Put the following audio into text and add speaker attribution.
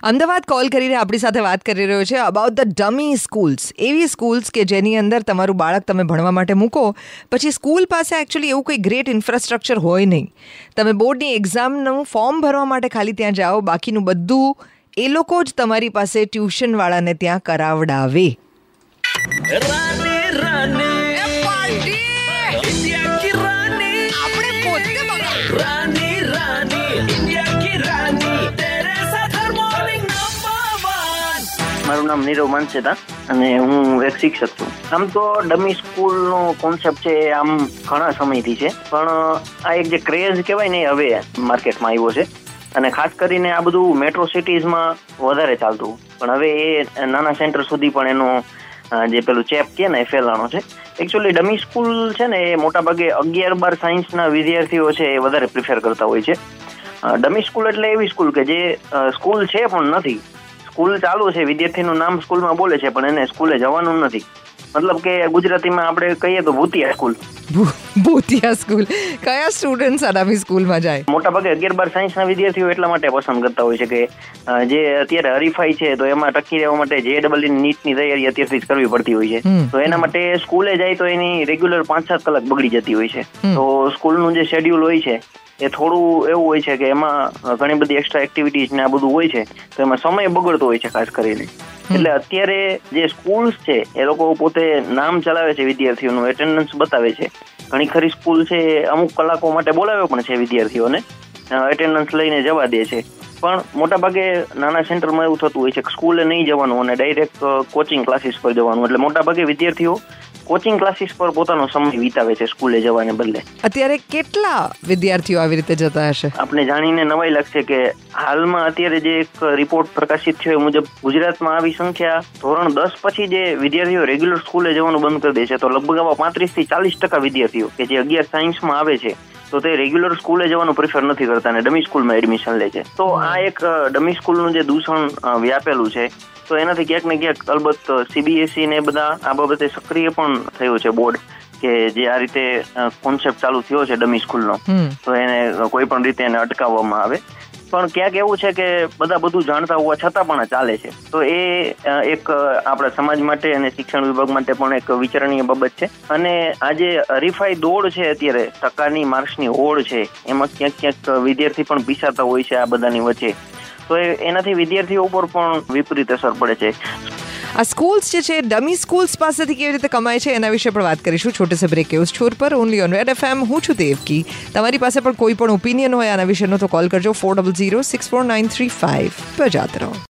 Speaker 1: Ahmedabad call કરીને આપણી સાથે વાત કરી રહ્યો છે અબાઉટ ધ ડમી સ્કૂલ્સ એવી સ્કૂલ્સ કે જેની અંદર તમારું બાળક તમે ભણવા માટે મૂકો, પછી સ્કૂલ પાસે એકચ્યુઅલી એવું કોઈ ગ્રેટ ઇન્ફ્રાસ્ટ્રક્ચર હોય નહીં. તમે બોર્ડની એક્ઝામનું ફોર્મ ભરવા માટે ખાલી ત્યાં જાઓ, બાકીનું બધું એ લોકો જ તમારી પાસે ટ્યુશનવાળાને ત્યાં કરાવડાવે.
Speaker 2: મારું નામ નીરવ માનસેતા અને હું એક શિક્ષક છું. આમ તો ડમી સ્કૂલનો કોન્સેપ્ટ છે આમ ઘણા સમયથી છે, પણ આ એક જે ક્રેઝ કહેવાય ને હવે માર્કેટમાં આવ્યો છે. અને ખાસ કરીને આ બધું મેટ્રો સિટીઝમાં વધારે ચાલતું. પણ હવે એ નાના સેન્ટર સુધી પણ એનો જે પેલું ચેપ કે ને એ ફેલાણો છે. એકચ્યુઅલી ડમી સ્કૂલ છે ને એ મોટાભાગે અગિયાર બાર સાયન્સના વિદ્યાર્થીઓ છે એ વધારે પ્રિફર કરતા હોય છે. ડમી સ્કૂલ એટલે એવી સ્કૂલ કે જે સ્કૂલ છે પણ નથી. સ્કૂલ ચાલુ છે વિદ્યાર્થીનું નામ સ્કૂલમાં બોલે છે પણ એને સ્કૂલે જવાનું નથી. મતલબ કે ગુજરાતીમાં આપણે કહીએ તો ભૂતિયા સ્કૂલ
Speaker 1: ભૂતિયા સ્કૂલ કયા સ્ટુડન્ટ્સ અડામી સ્કૂલમાં જાય?
Speaker 2: મોટાભાગે અગિયાર બાર સાયન્સના વિદ્યાર્થીઓ એટલા માટે પસંદ કરતા હોય છે કે જે અત્યારે હરીફાઈ છે તો એમાં ટકી રહેવા માટે જે ડબલ નીટની તૈયારી અત્યારથી જ કરવી પડતી હોય છે. તો એના માટે સ્કૂલે જાય તો એની રેગ્યુલર પાંચ સાત કલાક બગડી જતી હોય છે. તો સ્કૂલનું જે શેડ્યુલ હોય છે એ થોડું એવું હોય છે કે એમાં ઘણી બધી એક્સ્ટ્રા એક્ટિવિટીઝ ને આ બધું હોય છે તો એમાં સમય બગડતો હોય છે ખાસ કરીને. એટલે અત્યારે જે સ્કૂલ્સ છે, એ લોકો પોતે નામ ચલાવે છે વિદ્યાર્થીઓનું. એટેન્ડન્સ બતાવે છે. ઘણી ખરી સ્કૂલ છે અમુક કલાકો માટે બોલાવે પણ છે વિદ્યાર્થીઓને. એટેન્ડન્સ લઈને જવા દે છે. પણ મોટાભાગે નાના સેન્ટરમાં એવું થતું હોય છે કે સ્કૂલે નહીં જવાનું અને ડાયરેક્ટ કોચિંગ ક્લાસીસ પર જવાનું. એટલે મોટાભાગે વિદ્યાર્થીઓ કોચિંગ ક્લાસીસ પર પોતાનો સમય વિતાવે છે સ્કૂલે જવાને બદલે.
Speaker 1: અત્યારે કેટલા વિદ્યાર્થીઓ આવી રીતે જતા હશે?
Speaker 2: આપણે જાણીને નવાઈ લાગશે કે હાલમાં અત્યારે જે એક રિપોર્ટ પ્રકાશિત થયો એ મુજબ ગુજરાતમાં આવી સંખ્યા ધોરણ દસ પછી જે વિદ્યાર્થીઓ રેગ્યુલર સ્કૂલે જવાનું બંધ કરી દે છે તો લગભગ આવા પાંત્રીસથી ચાલીસ ટકા વિદ્યાર્થીઓ કે જે અગિયાર સાયન્સમાં આવે છે તો તે રેગ્યુલર સ્કૂલે જવાનું પ્રિફર નથી કરતા અને ડમી સ્કૂલમાં એડમિશન લે છે. તો આ એક ડમી સ્કૂલનું જે દૂષણ વ્યાપેલું છે તો એનાથી ક્યાંક ને ક્યાંક અલબત્ત સીબીએસઈ ને બધા આ બાબતે સક્રિય પણ થયું છે બોર્ડ કે જે આ રીતે કોન્સેપ્ટ ચાલુ થયો છે ડમી સ્કૂલનો તો એને કોઈ પણ રીતે એને અટકાવવામાં આવે. પણ ક્યાંક એવું છે કે બધા બધું જાણતા હોવા છતાં પણ ચાલે છે. તો એ એક આપણા સમાજ માટે અને શિક્ષણ વિભાગ માટે પણ એક વિચારણીય બાબત છે. અને આ જે હરીફાઈ દોડ છે અત્યારે, ટકાની માર્ક્સની ઓળ છે. એમાં ક્યાંક ક્યાંક વિદ્યાર્થી પણ પીસાતા હોય છે આ બધાની વચ્ચે. તો એનાથી વિદ્યાર્થીઓ ઉપર પણ વિપરીત અસર પડે છે.
Speaker 1: આ સ્કૂલ્સ જે છે ડમી સ્કૂલ્સ પાસેથી કેવી રીતે કમાય છે, એના વિશે પણ વાત કરીશું. છોટે સે બ્રેક એવું છોર પર ઓનલી ઓન રેડ એફએમ હું છું દેવકી. તમારી પાસે પણ કોઈ પણ ઓપિનિયન હોય, આના વિશેનો તો કોલ કરજો four double zero six four nine three five બજાત રહો.